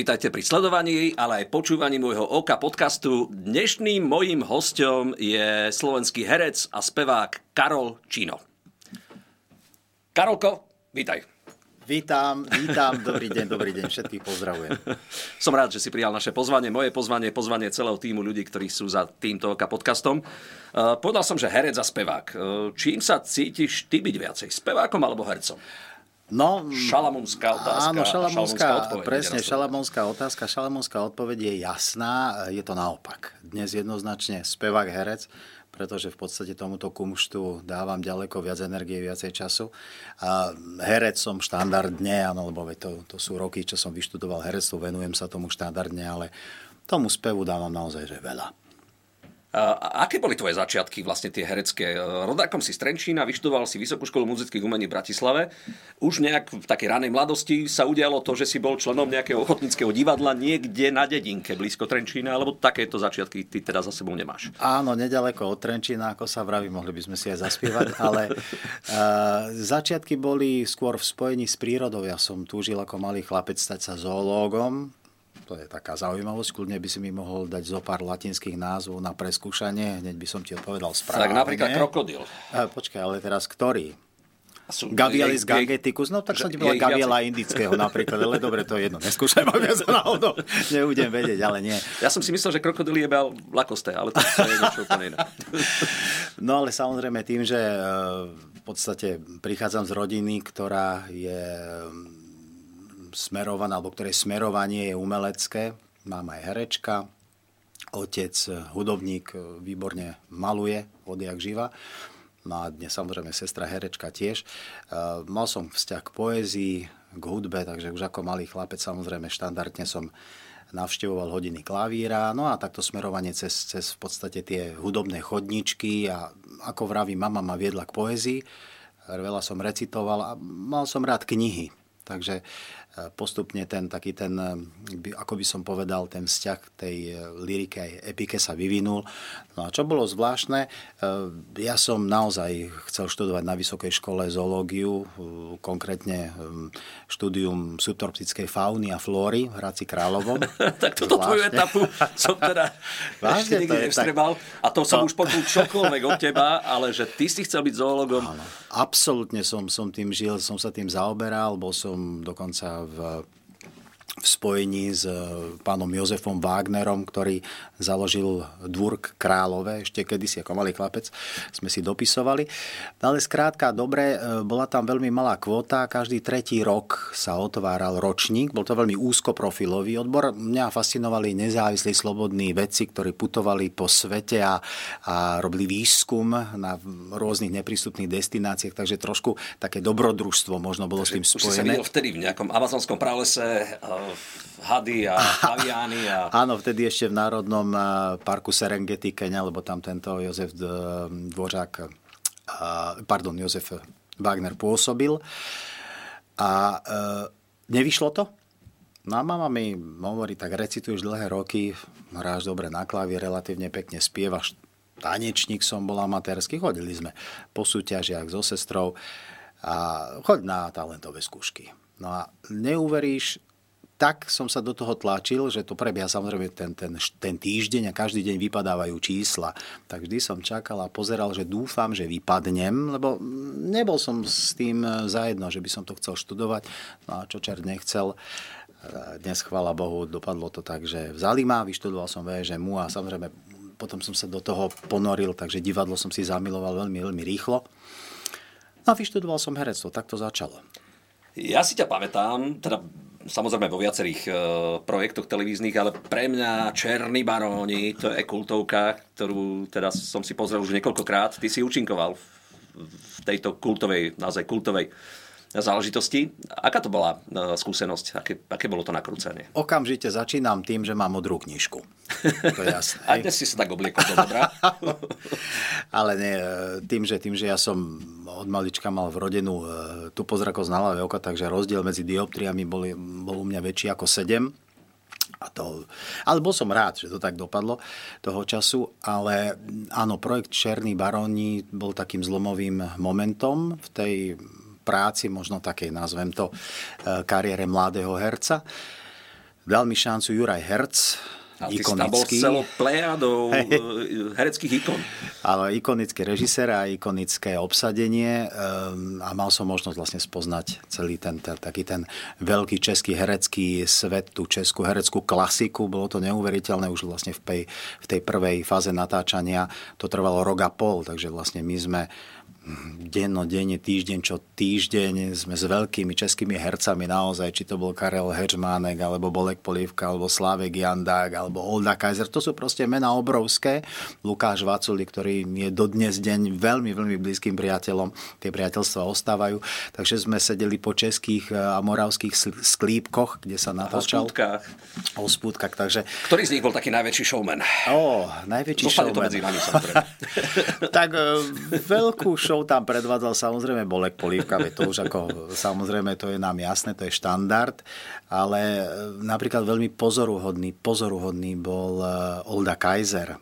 Vítajte pri sledovaní, ale aj počúvaní môjho Oka podcastu. Dnešným mojím hostom je slovenský herec a spevák Karol Čino. Karolko, vítaj. Vítam, vítam, dobrý deň, dobrý deň, všetkých pozdravujem. Som rád, že si prijal naše pozvanie, moje pozvanie, pozvanie celého týmu ľudí, ktorí sú za týmto Oka podcastom. Uh, povedal som, že herec a spevák. Uh, čím sa cítiš ty byť viacej, spevákom alebo hercom? No, šalamúnská otázka. Áno, šalamúnská, odpoveď, presne, šalamúnská otázka. Šalamúnská odpoveď je jasná, je to naopak. Dnes jednoznačne spevák, herec, pretože v podstate tomuto kumštu dávam ďaleko viac energie, viacej času. A herec som štandardne, áno, lebo to, to sú roky, čo som vyštudoval herectvo, venujem sa tomu štandardne, ale tomu spevu dávam naozaj že veľa. Aké boli tvoje začiatky, vlastne tie herecké? Rodákom si z Trenčína, vyštudoval si Vysokú školu muzických umení v Bratislave. Už nejak v takej ranej mladosti sa udialo to, že si bol členom nejakého ochotníckého divadla niekde na dedinke blízko Trenčína, alebo takéto začiatky ty teda za sebou nemáš? Áno, nedaleko od Trenčína, ako sa vraví, mohli by sme si aj zaspievať, ale uh, začiatky boli skôr v spojení s prírodou. Ja som túžil ako malý chlapec stať sa zoológom, to je taká zaujímavosť, kľudne by si mi mohol dať zo pár latinských názvov na preskúšanie, hneď by som ti odpovedal správne. Tak napríklad krokodil. A, počkaj, ale teraz ktorý? Gavialis gangeticus, no tak som ti povedal Gaviela indického napríklad, ale dobre, to je jedno, neskúšaj ma viac náhodou, nebudem vedieť, ale nie. Ja som si myslel, že krokodil je lakosté, ale to je niečo úplne iné. No ale samozrejme tým, že e, v podstate prichádzam z rodiny, ktorá je smerované, alebo ktoré smerovanie je umelecké. Mám aj herečka, otec hudobník, výborne maluje, odjak živa. No a dnes samozrejme sestra herečka tiež. E, mal som vzťah k poézii, k hudbe, takže už ako malý chlapec samozrejme štandardne som navštevoval hodiny klavíra, no a takto smerovanie cez, cez v podstate tie hudobné chodničky a ako vraví, mama ma viedla k poézii, veľa som recitoval a mal som rád knihy. Takže postupne ten taký ten, eh, ako by som povedal, ten vzťah tej eh, lyrike aj epike sa vyvinul. No a čo bolo zvláštne, eh, ja som naozaj chcel študovať na vysokej škole zoológiu, konkrétne štúdium subtroptickej fauny a flóry v Hradci Královom. tak toto tvoju etapu som teda Vážne, ešte nikdy nevstrebal. A to som to... už počul čokoľvek od teba, ale že ty si chcel byť zoológom. Áno, absolútne som, som tým žil, som sa tým zaoberal, bol som dokonca v v spojení s eh, pánom Jozefom Wagnerom, ktorý založil Dvúrk Králové, ešte kedysi ako malý chlapec, sme si dopisovali. Ale skrátka, dobre, eh, bola tam veľmi malá kvota, každý tretí rok sa otváral ročník, bol to veľmi úzkoprofilový odbor. Mňa fascinovali nezávislí slobodní vedci, ktorí putovali po svete a, a robili výskum na rôznych neprístupných destináciách, takže trošku také dobrodružstvo možno bolo takže s tým spojené. Už si sa vtedy v nejakom amazonskom pralese hady a paviány. A... Áno, vtedy ešte v Národnom eh, parku Serengeti, Kenia, lebo tam tento Jozef Dvořák, eh, pardon, Jozef Wagner pôsobil. A eh, nevyšlo to? No a mama mi hovorí, tak recituješ dlhé roky, hráš dobre na klavie, relatívne pekne spievaš, tanečník som bol amatérsky, chodili sme po súťažiach so sestrou a choď na talentové skúšky. No a neuveríš, tak som sa do toho tlačil, že to prebieha samozrejme ten, ten, ten týždeň a každý deň vypadávajú čísla. Tak vždy som čakal a pozeral, že dúfam, že vypadnem, lebo nebol som s tým zajedno, že by som to chcel študovať. No a čo čert nechcel, dnes, chvála Bohu, dopadlo to tak, že vzali ma, vyštudoval som VŽMU a samozrejme potom som sa do toho ponoril, takže divadlo som si zamiloval veľmi, veľmi rýchlo. No a vyštudoval som herectvo, tak to začalo. Ja si ťa pamätám, teda samozrejme vo viacerých uh, projektoch televíznych, ale pre mňa Černý baróni, to je kultovka, ktorú teda som si pozrel už niekoľkokrát. Ty si účinkoval v tejto kultovej, naozaj kultovej záležitosti. Aká to bola uh, skúsenosť? Aké, aké bolo to nakrúcanie? Okamžite začínam tým, že mám modrú knižku. To je jasné. A dnes si sa tak obliekol do modra. Ale nie, e, tým že, tým, že ja som od malička mal vrodenú tu pozrakosť na hlave oka, takže rozdiel medzi dioptriami bol, bol u mňa väčší ako 7. A to, ale bol som rád, že to tak dopadlo toho času, ale áno, projekt Černý baróni bol takým zlomovým momentom v tej práci, možno takej, nazvem to, e, kariére mladého herca. Dal mi šancu Juraj Herc, a ty ikonický. bol celou plejadou hey. hereckých ikon. Ale ikonický režisér a ikonické obsadenie um, a mal som možnosť vlastne spoznať celý ten, ten taký ten veľký český herecký svet, tú českú hereckú klasiku. Bolo to neuveriteľné už vlastne v, tej, v tej prvej fáze natáčania. To trvalo rok a pol, takže vlastne my sme denne, týždeň čo týždeň sme s veľkými českými hercami naozaj, či to bol Karel Heřmánek, alebo Bolek Polívka, alebo Slávek Jandák, alebo Olda Kaiser. To sú proste mená obrovské. Lukáš Vaculi, ktorý je dodnes deň veľmi, veľmi blízkym priateľom. Tie priateľstva ostávajú. Takže sme sedeli po českých a moravských sklípkoch, kde sa natáčal. O spútkach. O spútkach, takže... Ktorý z nich bol taký najväčší showman? Ó, najväčší Zostane showman. to medzi nami, tak e, veľkú show tam predvádzal samozrejme Bolek Polívka, to už ako samozrejme to je nám jasné, to je štandard, ale e, napríklad veľmi pozoruhodný, pozoruhodný bol e, Olda Kaiser.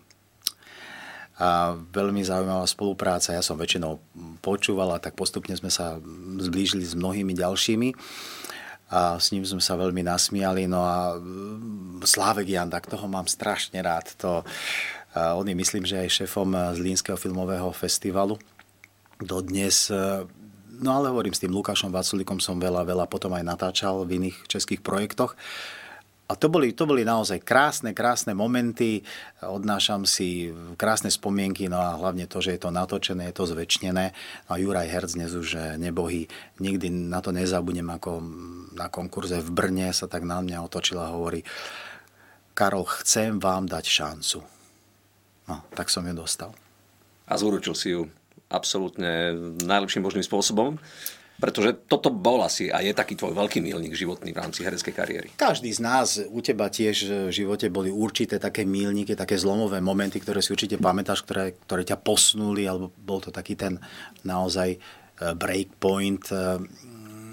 A veľmi zaujímavá spolupráca, ja som väčšinou počúval a tak postupne sme sa zblížili s mnohými ďalšími a s ním sme sa veľmi nasmiali. No a e, Slávek Jandak, toho mám strašne rád. To, on je myslím, že aj šéfom Zlínskeho filmového festivalu dodnes. E, no ale hovorím, s tým Lukášom Vaculikom som veľa, veľa potom aj natáčal v iných českých projektoch. A to boli, to boli naozaj krásne, krásne momenty. Odnášam si krásne spomienky, no a hlavne to, že je to natočené, je to zväčšnené. A Juraj Herc dnes už e, nebohý, nikdy na to nezabudnem, ako na konkurze v Brne sa tak na mňa otočila a hovorí Karol, chcem vám dať šancu. No, tak som ju dostal. A zúručil si ju absolútne najlepším možným spôsobom. Pretože toto bol asi a je taký tvoj veľký milník životný v rámci hereckej kariéry. Každý z nás, u teba tiež v živote boli určité také milníky, také zlomové momenty, ktoré si určite pamätáš, ktoré, ktoré ťa posnuli, alebo bol to taký ten naozaj e, break point, e,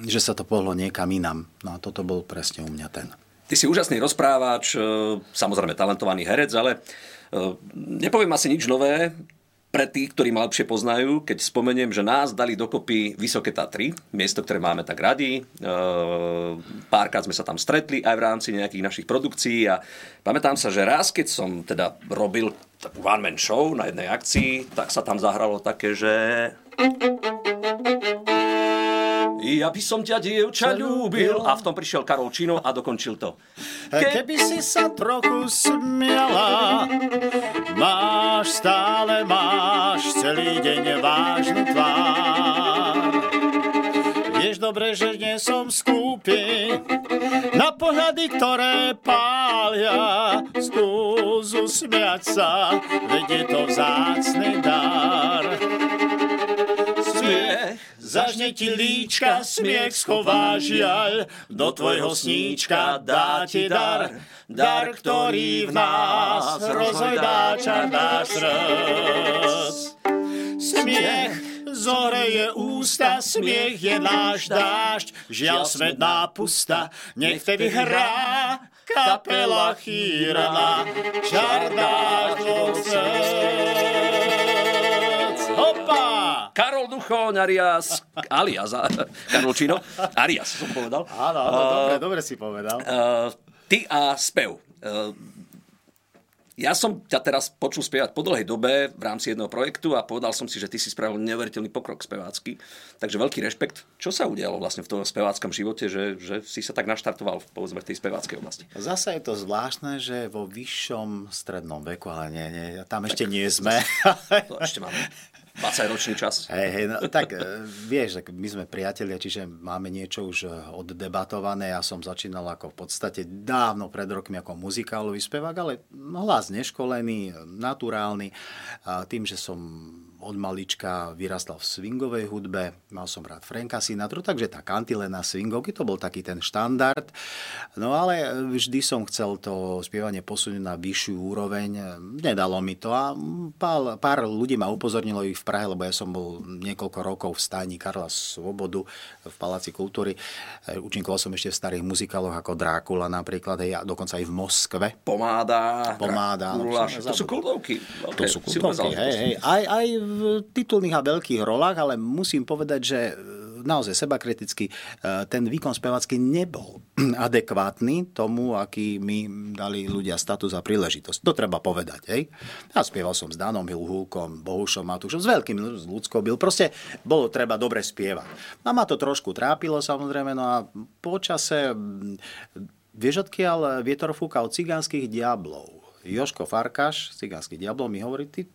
že sa to pohlo niekam inam. No a toto bol presne u mňa ten. Ty si úžasný rozprávač, e, samozrejme talentovaný herec, ale nepoviem asi nič nové pre tých, ktorí ma lepšie poznajú, keď spomeniem, že nás dali dokopy Vysoké Tatry, miesto, ktoré máme tak radi. E, párkrát sme sa tam stretli aj v rámci nejakých našich produkcií a pamätám sa, že raz, keď som teda robil takú one-man show na jednej akcii, tak sa tam zahralo také, že... Ja by som ťa, dievča, ľúbil. A v tom prišiel Karol Čino a dokončil to. Ke... Keby si sa trochu smiala, máš stále, máš celý deň vážnu tvár. Vieš dobre, že nie som skúpi na pohľady, ktoré pália. Skús usmiať sa, veď je to vzácný dar. Smiech. Zažne ti líčka, smiech schová žiaľ, do tvojho sníčka dá ti dar, dar, ktorý v nás rozhojdá čar náš srdc. Smiech zohreje ústa, smiech je náš dážď, žiaľ svet nápusta, nech vtedy hrá kapela chýrna, čar dáš Karol Duchoň, alias, alias, Karol Čino, alias som povedal. Áno, áno, uh, dobre, dobre si povedal. Uh, ty a spev. Uh, ja som ťa teraz počul spievať po dlhej dobe v rámci jedného projektu a povedal som si, že ty si spravil neuveriteľný pokrok spevácky. Takže veľký rešpekt. Čo sa udialo vlastne v tom speváckom živote, že, že si sa tak naštartoval povedzme, v tej speváckej oblasti? Zasa je to zvláštne, že vo vyššom strednom veku, ale nie, nie tam tak, ešte nie sme. To ešte máme. 20-ročný čas. Hej, hej, no, tak e, vieš, tak my sme priatelia, čiže máme niečo už e, oddebatované. Ja som začínal ako v podstate dávno pred rokmi ako muzikálový spevák, ale hlas neškolený, naturálny. A tým, že som od malička vyrastal v swingovej hudbe, mal som rád Franka Sinatru, takže tá kantilena swingovky, to bol taký ten štandard. No ale vždy som chcel to spievanie posunúť na vyššiu úroveň, nedalo mi to a pár, pár ľudí ma upozornilo i v Prahe, lebo ja som bol niekoľko rokov v stáni Karla Svobodu v Paláci kultúry. Učinkoval som ešte v starých muzikáloch ako Drákula napríklad, hej, a dokonca aj v Moskve. Pomáda, Pomáda. Drákula, to sú kultovky. Okay. To sú kultovky, hej, hej. Aj, aj v titulných a veľkých rolách, ale musím povedať, že naozaj seba kriticky, ten výkon spevacký nebol adekvátny tomu, aký mi dali ľudia status a príležitosť. To treba povedať. Hej? Ja spieval som s Danom Hilhúkom, Bohušom Matúšom, s veľkým s ľudskou byl. Proste bolo treba dobre spievať. A ma to trošku trápilo samozrejme, no a počase vieš odkiaľ vietor fúka od cigánskych diablov Joško Farkáš, cigánsky diablo, mi hovorí, ty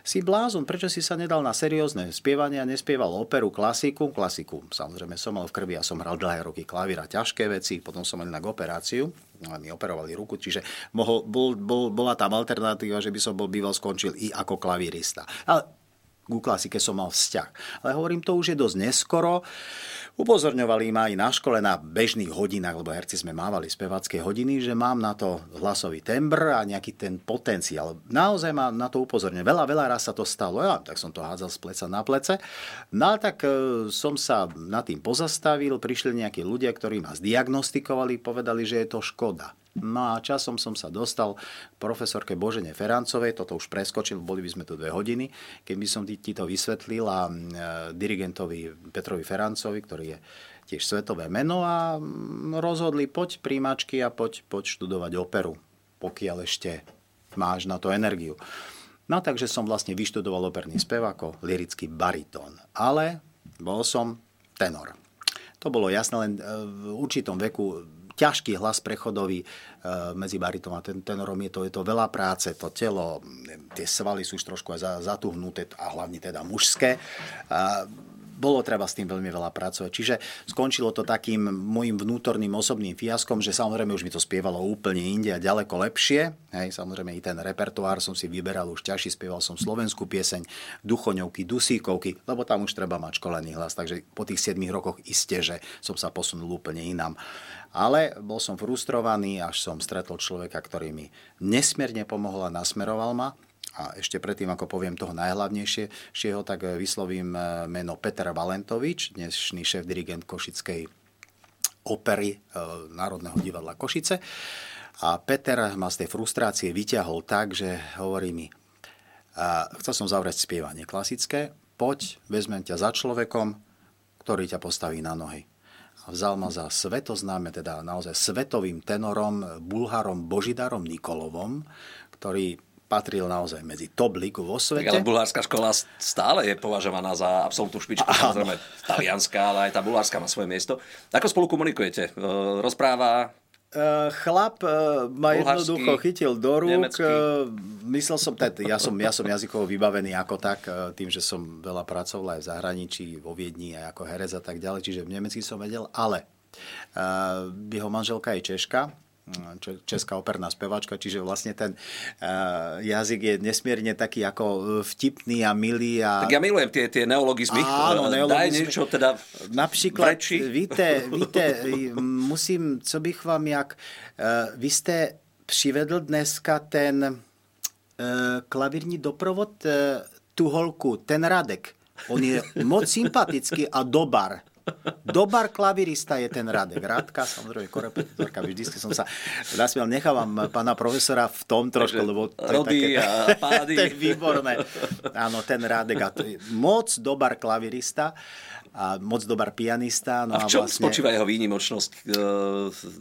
si blázon, prečo si sa nedal na seriózne spievanie a nespieval operu, klasiku? Klasiku, samozrejme, som mal v krvi a som hral dlhé roky klavíra, ťažké veci, potom som mal na operáciu, mi operovali ruku, čiže mohol, bol, bol, bola tam alternatíva, že by som bol býval skončil i ako klavírista. Ale ku klasike som mal vzťah. Ale hovorím, to už je dosť neskoro. Upozorňovali ma aj na škole na bežných hodinách, lebo herci sme mávali spevacké hodiny, že mám na to hlasový tembr a nejaký ten potenciál. Naozaj ma na to upozorňuje. Veľa, veľa raz sa to stalo. Ja, tak som to hádzal z pleca na plece. No tak e, som sa nad tým pozastavil, prišli nejakí ľudia, ktorí ma zdiagnostikovali, povedali, že je to škoda. No a časom som sa dostal k profesorke Božene Ferancovej, toto už preskočil, boli by sme tu dve hodiny, keby som ti, ti to vysvetlil a e, dirigentovi Petrovi Ferancovi, ktorý je tiež svetové meno a rozhodli poď príjmačky a poď, poď študovať operu, pokiaľ ešte máš na to energiu. No takže som vlastne vyštudoval operný spev ako lirický baritón, ale bol som tenor. To bolo jasné, len e, v určitom veku ťažký hlas prechodový e, medzi baritom a ten, tenorom. Je to, je to veľa práce, to telo, tie svaly sú už trošku aj zatuhnuté a hlavne teda mužské. Bolo treba s tým veľmi veľa pracovať. Čiže skončilo to takým môjim vnútorným osobným fiaskom, že samozrejme už mi to spievalo úplne inde a ďaleko lepšie. Hej, samozrejme i ten repertoár som si vyberal už ťažší, spieval som slovenskú pieseň, duchoňovky, dusíkovky, lebo tam už treba mať školený hlas, takže po tých 7 rokoch iste, že som sa posunul úplne inám. Ale bol som frustrovaný, až som stretol človeka, ktorý mi nesmierne pomohol a nasmeroval ma. A ešte predtým, ako poviem toho najhlavnejšieho, tak vyslovím e, meno Peter Valentovič, dnešný šéf dirigent Košickej opery e, Národného divadla Košice. A Peter ma z tej frustrácie vyťahol tak, že hovorí mi, chcel som zavrieť spievanie klasické, poď, vezmem ťa za človekom, ktorý ťa postaví na nohy vzal ma za svetoznáme, teda naozaj svetovým tenorom, bulharom Božidarom Nikolovom, ktorý patril naozaj medzi top ligu vo svete. Tak ale bulhárska škola stále je považovaná za absolútnu špičku. Samozrejme talianská, ale aj tá bulhárska má svoje miesto. Ako spolu komunikujete? E, rozpráva Uh, chlap uh, ma jednoducho chytil do rúk. Uh, myslel som, teda, ja som, ja som jazykovo vybavený ako tak, tým, že som veľa pracoval aj v zahraničí, vo Viedni, aj ako herec a tak ďalej, čiže v nemecky som vedel, ale jeho manželka je Češka, česká operná speváčka, čiže vlastne ten uh, jazyk je nesmierne taký ako e, vtipný a milý. A... Tak ja milujem tie, tie neologizmy. Áno, neologizmy. Daj niečo teda Například, víte, víte, musím, co bych vám jak... Vy jste přivedl dneska ten klavírní doprovod, tu holku, ten Radek. On je moc sympatický a dobar. Dobar klavirista je ten Radek. Radka, samozrejme, korepetitorka, vždy som sa nasmiel. Nechávam pána profesora v tom trošku, lebo to Rody je také, a pády. to je výborné. Áno, ten Radek. A to je moc dobar klavirista a moc dobar pianista. No a v čom vlastne... spočíva jeho výnimočnosť? E,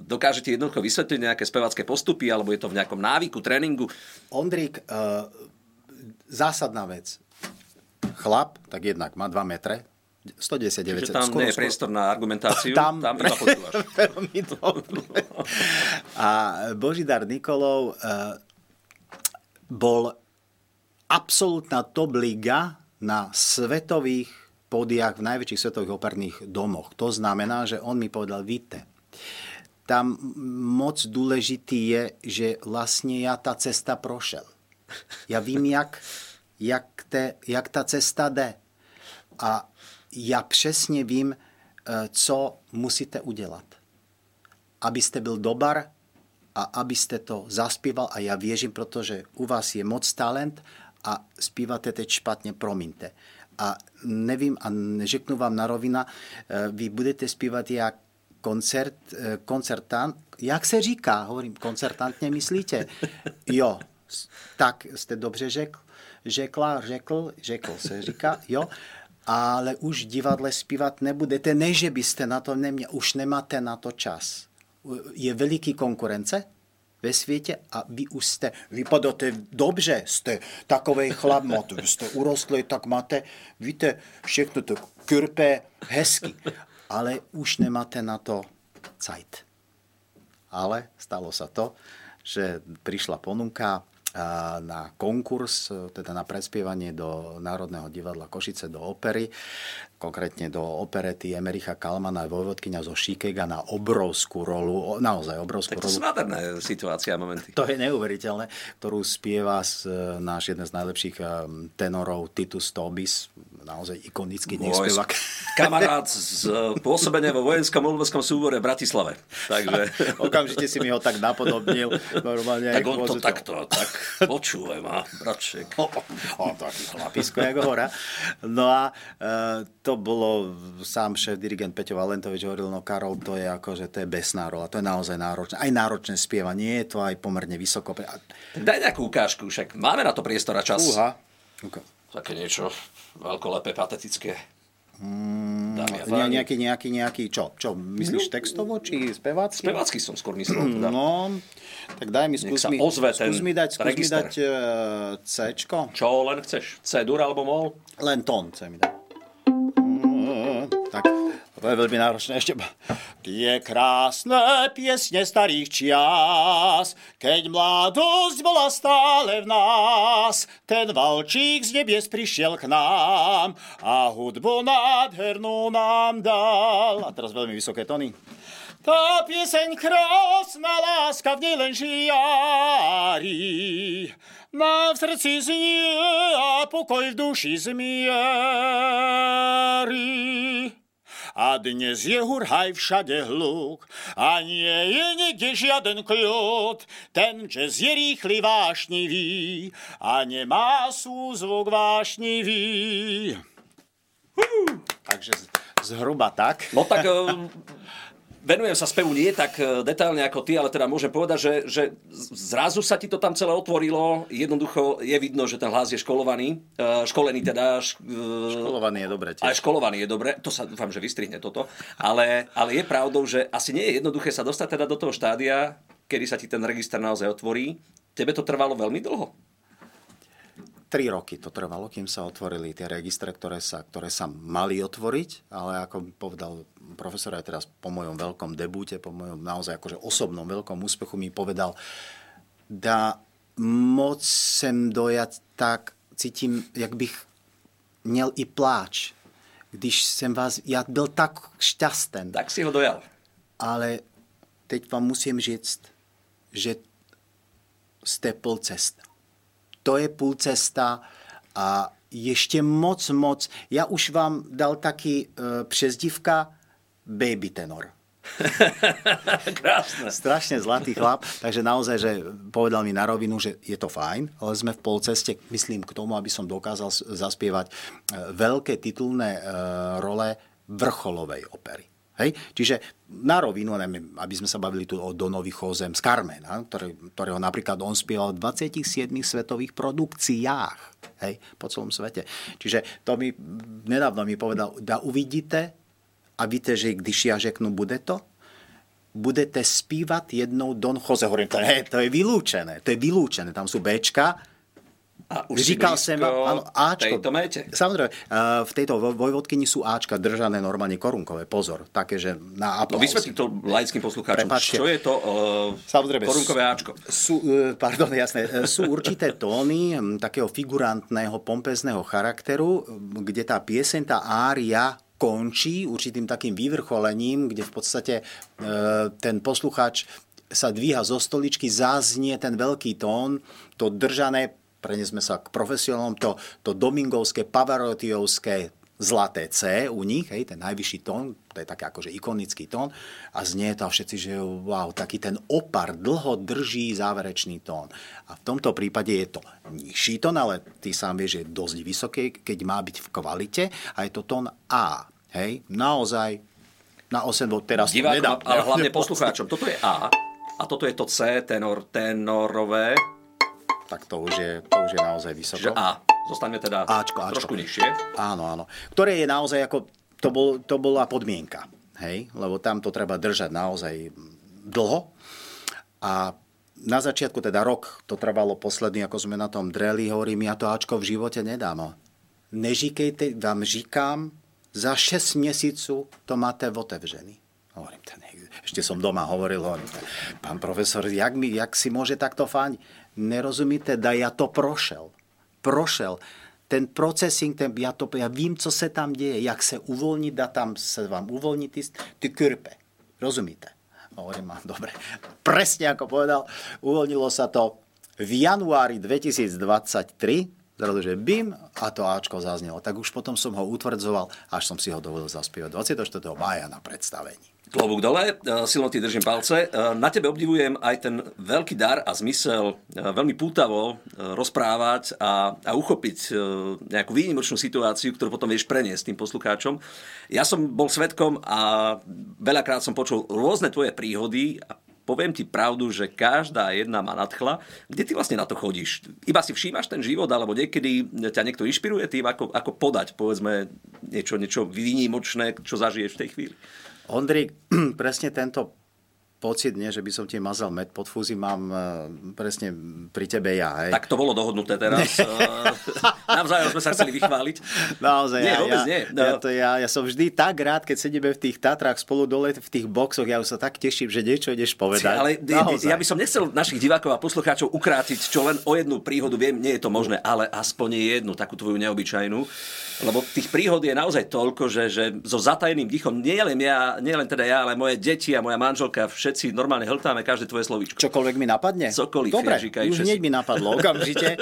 dokážete jednoducho vysvetliť nejaké spevacké postupy, alebo je to v nejakom návyku, tréningu? Ondrík, uh, zásadná vec. Chlap, tak jednak má 2 metre, 110 Čiže tam skoro, nie je priestor na argumentáciu, tam, tam iba počúvaš. Veľmi dobre. A Božidar Nikolov uh, bol absolútna top liga na svetových podiach v najväčších svetových operných domoch. To znamená, že on mi povedal, víte, tam moc dôležitý je, že vlastne ja tá cesta prošel. Ja vím, jak, jak, te, jak tá cesta jde. A ja přesně vím, eh, co musíte udělat. Abyste byl dobar a abyste to zaspíval a já věřím, protože u vás je moc talent a zpíváte teď špatně, promiňte. A nevím a neřeknu vám na rovina, eh, vy budete zpívat jak koncert, eh, koncertant, jak se říká, hovorím, koncertantně myslíte? Jo, tak jste dobře řekl, řekla, řekl, řekl se říká, jo. Ale už divadle zpívat nebudete. Ne, že byste na to neměli, už nemáte na to čas. Je veliký konkurence ve světě a vy už jste, vypadáte dobře, jste takovej chlap, jste urostlý, tak máte, víte, všechno to krpe, hezky, ale už nemáte na to Zeit. Ale stalo sa to, že prišla ponuka na konkurs, teda na prespievanie do Národného divadla Košice, do opery, konkrétne do operety Emericha Kalmana, vojvodkynia zo Šikega na obrovskú rolu, naozaj obrovskú tak to rolu. nádherné situácia momenty. To je neuveriteľné, ktorú spieva náš jeden z najlepších tenorov Titus Tobis, naozaj ikonický nespevák. Kamarát z pôsobenia vo vojenskom umeleckom súbore v Bratislave. Takže... Okamžite si mi ho tak napodobnil. Normálne, tak on to takto, tak počúvaj ma, bratček. O, o, taký chlapisko, ako hora. No a e, to bolo, sám šéf dirigent Peťo Valentovič hovoril, no Karol, to je ako, že to je besná rola, to je naozaj náročné. Aj náročné spievanie, je to aj pomerne vysoko. Daj nejakú ukážku, však máme na to priestor a čas. Uha. Okay. Také niečo veľkolepé, patetické. Mm, ne, nejaký, nejaký, nejaký, čo? Čo, myslíš no, textovo, či spevácky? Spevácky som skôr myslel. Teda. No, tak daj mi, skús mi, skús mi dať, skús mi dať uh, C-čko. Čo len chceš? C-dur alebo mol? Len tón C mi daj. Mm, tak, veľmi náročné ešte. Tie krásne piesne starých čias, keď mladosť bola stále v nás, ten valčík z nebies prišiel k nám a hudbu nádhernú nám dal. A teraz veľmi vysoké tóny. Tá pieseň krásna láska v nej len žiari, nám v srdci znie a pokoj v duši zmierí. A dnes je hurhaj všade hluk a nie je nikde žiaden kľud. Ten jazz je rýchly, vášnivý a nemá súzvuk vášnivý. Uh, takže zhruba tak. No tak venujem sa spevu nie tak e, detailne ako ty, ale teda môžem povedať, že, že zrazu sa ti to tam celé otvorilo. Jednoducho je vidno, že ten hlas je školovaný. E, školený teda. E, školovaný je dobre tiež. Aj školovaný je dobre. To sa dúfam, že vystrihne toto. Ale, ale je pravdou, že asi nie je jednoduché sa dostať teda do toho štádia, kedy sa ti ten register naozaj otvorí. Tebe to trvalo veľmi dlho? Tri roky to trvalo, kým sa otvorili tie registre, ktoré sa, ktoré sa mali otvoriť, ale ako povedal profesor aj teraz po mojom veľkom debúte, po mojom naozaj akože osobnom veľkom úspechu mi povedal, da moc sem dojať tak, cítím, jak bych měl i pláč, když jsem vás, já byl tak šťasten. Tak si ho dojal. Ale teď vám musím říct, že jste půl cesta to je půl cesta a ještě moc, moc. Já už vám dal taky uh, přezdívka Baby Tenor. Krásne. Strašne zlatý chlap, takže naozaj, že povedal mi na rovinu, že je to fajn, ale sme v polceste, myslím, k tomu, aby som dokázal zaspievať uh, veľké titulné uh, role vrcholovej opery. Hej? Čiže na rovinu, aby sme sa bavili tu o Donovi Chozem z Carmen, ktorého napríklad on spieval v 27 svetových produkciách hej? po celom svete. Čiže to mi nedávno mi povedal, da uvidíte a víte, že když ja řeknu, bude to, budete spívať jednou Don Jose. Hovorím, to je, to je vylúčené, to je vylúčené. Tam sú Bčka, a už Říkal som, áno, Ačko. Tejto méte. Samozrejme, v tejto vojvodkyni sú Ačka držané normálne korunkové. Pozor, také, že na aplauz. No vysvetlím to laickým poslucháčom. Prepačte. Čo je to uh, Samozrejme, korunkové Ačko? Sú, uh, pardon, jasné. E, sú určité tóny takého figurantného, pompezného charakteru, kde tá pieseň, tá ária končí určitým takým vyvrcholením, kde v podstate uh, ten poslucháč sa dvíha zo stoličky, záznie ten veľký tón, to držané prenesme sa k profesionálom, to, to domingovské, pavarotiovské zlaté C u nich, hej, ten najvyšší tón, to je taký akože ikonický tón a znie to všetci, že wow, taký ten opar dlho drží záverečný tón. A v tomto prípade je to nižší tón, ale ty sám vieš, že je dosť vysoký, keď má byť v kvalite a je to tón A. Hej, naozaj na 8 teraz Divákom, nedám. ale hlavne poslucháčom. Toto je A a toto je to C, tenor, tenorové tak to už je, to už je naozaj vysoko. Čiže A. Zostaňme teda Ačko, Ačko. trošku nižšie. Áno, áno. Ktoré je naozaj ako, to, bol, to bola podmienka, hej? Lebo tam to treba držať naozaj dlho. A na začiatku, teda rok, to trvalo posledný, ako sme na tom dreli, hovorím, ja to Ačko v živote nedám. Nežíkejte, vám žikám, za 6 měsíců to máte otevřený. Hovorím, ten, ešte som doma hovoril, hovorím, pán profesor, jak, mi, jak si môže takto fániť? Nerozumíte, da ja to prošel. Prošel. Ten procesing, ten, ja, to, ja vím, co se tam děje, jak se uvolní, da tam se vám uvolní ty, ty kyrpe. Rozumíte? Hovorím, mám dobre. Presne ako povedal, uvoľnilo sa to v januári 2023 zrazu, že bim a to Ačko zaznelo. Tak už potom som ho utvrdzoval, až som si ho dovolil zaspievať 24. mája na predstavení. Klobúk dole, e, silno ti držím palce. E, na tebe obdivujem aj ten veľký dar a zmysel e, veľmi pútavo rozprávať a, a uchopiť nejakú výnimočnú situáciu, ktorú potom vieš preniesť tým poslucháčom. Ja som bol svetkom a veľakrát som počul rôzne tvoje príhody a poviem ti pravdu, že každá jedna ma nadchla. Kde ty vlastne na to chodíš? Iba si všímaš ten život, alebo niekedy ťa niekto inšpiruje tým, ako, ako podať, povedzme, niečo, niečo výnimočné, čo zažiješ v tej chvíli? Ondrik, presne tento pocit, nie, že by som ti mazal med pod fúzi, mám uh, presne pri tebe ja. Hej. Tak to bolo dohodnuté teraz. Navzájom sme sa chceli vychváliť. Naozaj, nie, ja, vôbec ja, nie. No. Ja, to, ja, ja som vždy tak rád, keď sedíme v tých Tatrách spolu dole v tých boxoch, ja už sa tak teším, že niečo ideš povedať. Ale naozaj. ja by som nechcel našich divákov a poslucháčov ukrátiť čo len o jednu príhodu, viem, nie je to možné, ale aspoň jednu, takú tvoju neobyčajnú. Lebo tých príhod je naozaj toľko, že, že so zatajeným dýchom, nie len ja, nie len teda ja, ale moje deti a moja manželka, všetci normálne hltáme každé tvoje slovíčko. Čokoľvek mi napadne? Cokoliv, Dobre, Ježika, už hneď mi napadlo okamžite.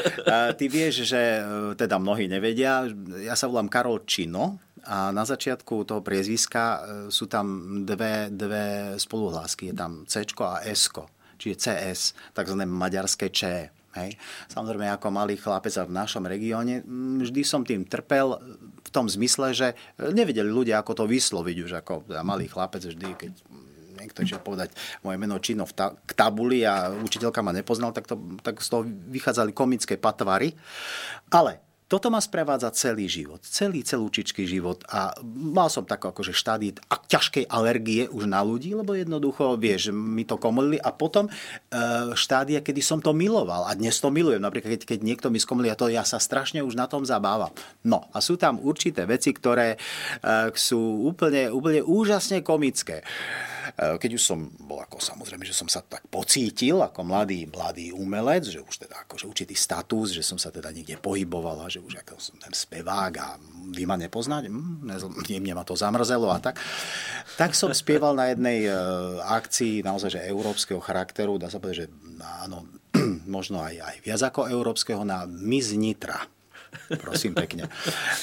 ty vieš, že e, teda mnohí nevedia, ja sa volám Karol Čino, a na začiatku toho priezviska e, sú tam dve, dve spoluhlásky. Je tam C a S, čiže CS, takzvané maďarské Č. Hej. Samozrejme, ako malý chlapec v našom regióne, mm, vždy som tým trpel v tom zmysle, že nevedeli ľudia, ako to vysloviť už ako malý chlapec vždy, keď niekto išiel povedať moje meno Čino ta- k tabuli a učiteľka ma nepoznal, tak, to, tak z toho vychádzali komické patvary. Ale toto ma sprevádza celý život, celý celúčičký život a mal som tak akože štádie ťažkej alergie už na ľudí, lebo jednoducho, vieš, mi to komolili a potom e, štádia, kedy som to miloval a dnes to milujem, napríklad keď, keď niekto mi skomolí a to ja sa strašne už na tom zabávam. No a sú tam určité veci, ktoré e, sú úplne, úplne úžasne komické. E, keď už som bol ako samozrejme, že som sa tak pocítil ako mladý, mladý umelec, že už teda akože určitý status, že som sa teda niekde pohyboval a že už ako som ten spevák a vy ma nepoznáte, hm, mne ma to zamrzelo a tak. Tak som spieval na jednej e, akcii naozaj, že európskeho charakteru, dá sa povedať, že áno, možno aj, aj viac ako európskeho, na Miss Nitra prosím pekne,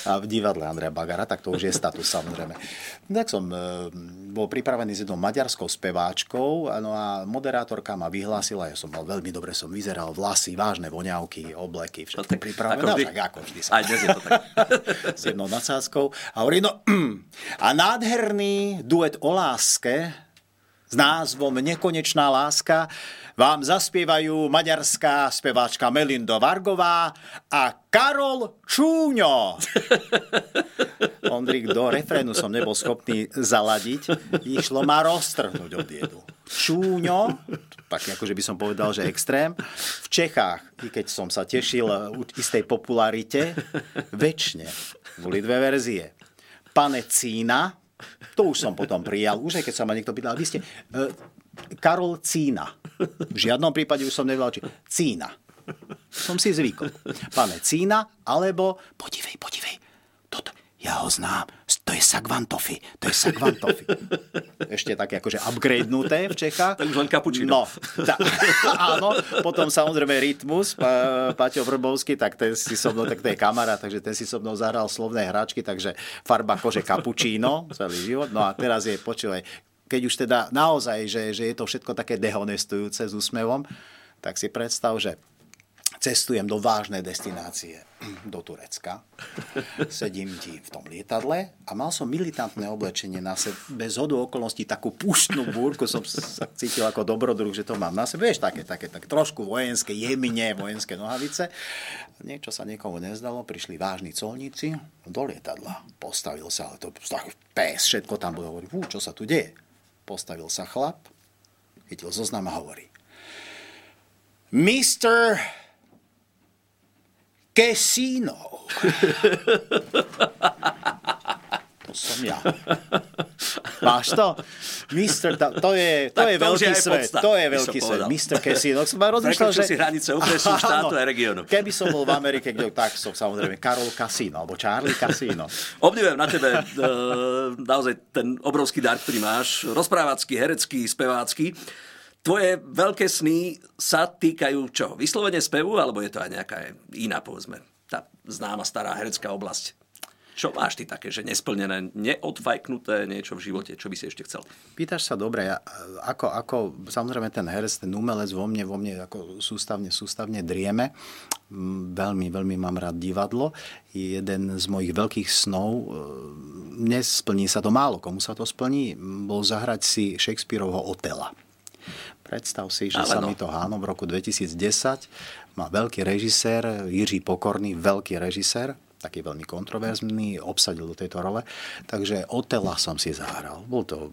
a v divadle Andreja Bagara, tak to už je status samozrejme. Tak som e, bol pripravený s jednou maďarskou speváčkou no a moderátorka ma vyhlásila, ja som mal veľmi dobre, som vyzeral, vlasy, vážne voňavky, obleky, všetko pripravené. Ako vždy. No, ako vždy sa. Aj dnes je to tak. s jednou nadsázkou. A hovorí, no, a nádherný duet o láske s názvom Nekonečná láska vám zaspievajú maďarská speváčka Melindo Vargová a Karol Čúňo. Ondrik, do refrénu som nebol schopný zaladiť. Išlo ma roztrhnúť od jedu. Čúňo, tak akože by som povedal, že extrém. V Čechách, i keď som sa tešil istej popularite, väčšine boli dve verzie. Panecína, to už som potom prijal, už aj keď sa ma niekto pýtal, vy ste uh, Karol Cína. V žiadnom prípade už som nevedel, či Cína. Som si zvykol. Pane Cína, alebo podívej, podívej, toto, ja ho znám, to je Sagvantofi, to je Sagvantofi. Ešte také akože upgradenuté v Čechách. Tak už len kapučino. No, tá, áno, potom samozrejme Rytmus, pa, Paťo Vrbovský, tak ten si so mnou, tak to je kamera, takže ten si so mnou zahral slovné hračky, takže farba kože kapučíno celý život. No a teraz je, počúvaj, keď už teda naozaj, že, že je to všetko také dehonestujúce s úsmevom, tak si predstav, že cestujem do vážnej destinácie, do Turecka. Sedím ti v tom lietadle a mal som militantné oblečenie na sebe. Bez hodu okolností takú puštnú búrku som sa cítil ako dobrodruh, že to mám na sebe. Vieš, také, také, také trošku vojenské, jemine, vojenské nohavice. Niečo sa niekomu nezdalo, prišli vážni colníci do lietadla. Postavil sa, ale to pes, všetko tam bolo. Hovorí, čo sa tu deje? Postavil sa chlap, chytil zoznam a hovorí, Mr. Casino. to som ja. Máš to? Mister, to, to je, to je veľký je svet. Podsta, to je veľký svet. Mr. Casino. Som rozmýšľal, že... si hranice okresu, štátu a regiónu. Keby som bol v Amerike, kde, tak som samozrejme Karol Casino, alebo Charlie Casino. Obdivujem na tebe uh, naozaj ten obrovský dar, ktorý máš. Rozprávacký, herecký, spevácky. Tvoje veľké sny sa týkajú čo? Vyslovene spevu, alebo je to aj nejaká iná, povedzme, tá známa stará herecká oblasť? Čo máš ty také, že nesplnené, neodfajknuté niečo v živote, čo by si ešte chcel? Pýtaš sa dobre, ako, ako samozrejme ten herec, ten umelec vo mne, vo mne ako sústavne, sústavne drieme. Mm, veľmi, veľmi mám rád divadlo. Jeden z mojich veľkých snov, e, nesplní sa to málo, komu sa to splní, bol zahrať si Shakespeareovho Otela. Predstav si, že Ale sa no. mi to áno v roku 2010 má veľký režisér, Jiří Pokorný, veľký režisér, taký veľmi kontroverzný, obsadil do tejto role. Takže Otela som si zahral. Bol to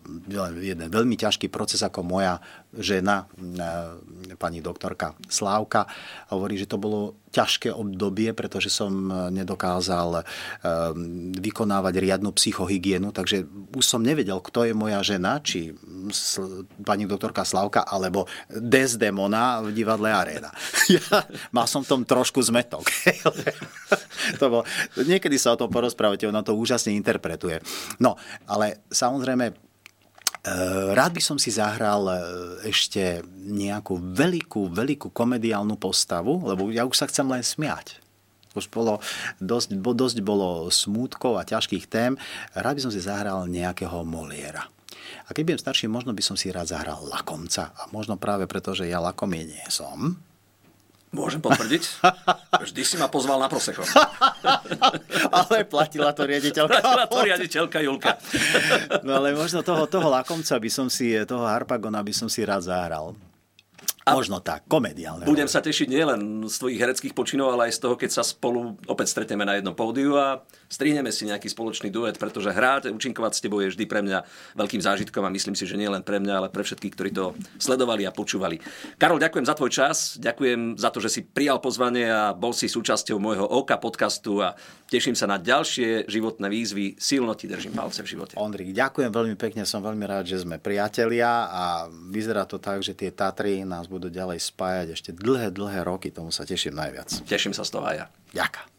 jeden veľmi ťažký proces, ako moja žena, e, pani doktorka Slávka, hovorí, že to bolo ťažké obdobie, pretože som nedokázal e, vykonávať riadnu psychohygienu, takže už som nevedel, kto je moja žena, či pani doktorka Slavka, alebo Desdemona v divadle Arena. Ja mal som v tom trošku zmetok. to bol, niekedy sa o tom porozprávate, ona to úžasne interpretuje. No, ale samozrejme, rád by som si zahral eh, ešte nejakú veľkú, veľkú komediálnu postavu, lebo ja už sa chcem len smiať. Už bolo dosť, dosť bolo smútkov a ťažkých tém. Rád by som si zahral nejakého Moliera. A keď budem starší, možno by som si rád zahral lakomca. A možno práve preto, že ja lakomie nie som, Môžem potvrdiť. Vždy si ma pozval na proseko. ale platila to riaditeľka. Platila to riaditeľka Julka. no ale možno toho, toho lakomca by som si, toho Harpagona by som si rád zahral. A Možno tak, komediálne. Budem sa tešiť nielen z tvojich hereckých počinov, ale aj z toho, keď sa spolu opäť stretneme na jednom pódiu a strihneme si nejaký spoločný duet, pretože hrať, účinkovať s tebou je vždy pre mňa veľkým zážitkom a myslím si, že nie len pre mňa, ale pre všetkých, ktorí to sledovali a počúvali. Karol, ďakujem za tvoj čas, ďakujem za to, že si prijal pozvanie a bol si súčasťou môjho OKA podcastu a teším sa na ďalšie životné výzvy. Silno ti držím palce v živote. Ondrik, ďakujem veľmi pekne, som veľmi rád, že sme priatelia a vyzerá to tak, že tie Tatry nás budú ďalej spájať ešte dlhé, dlhé roky. Tomu sa teším najviac. Teším sa z toho aj ja. Ďakujem.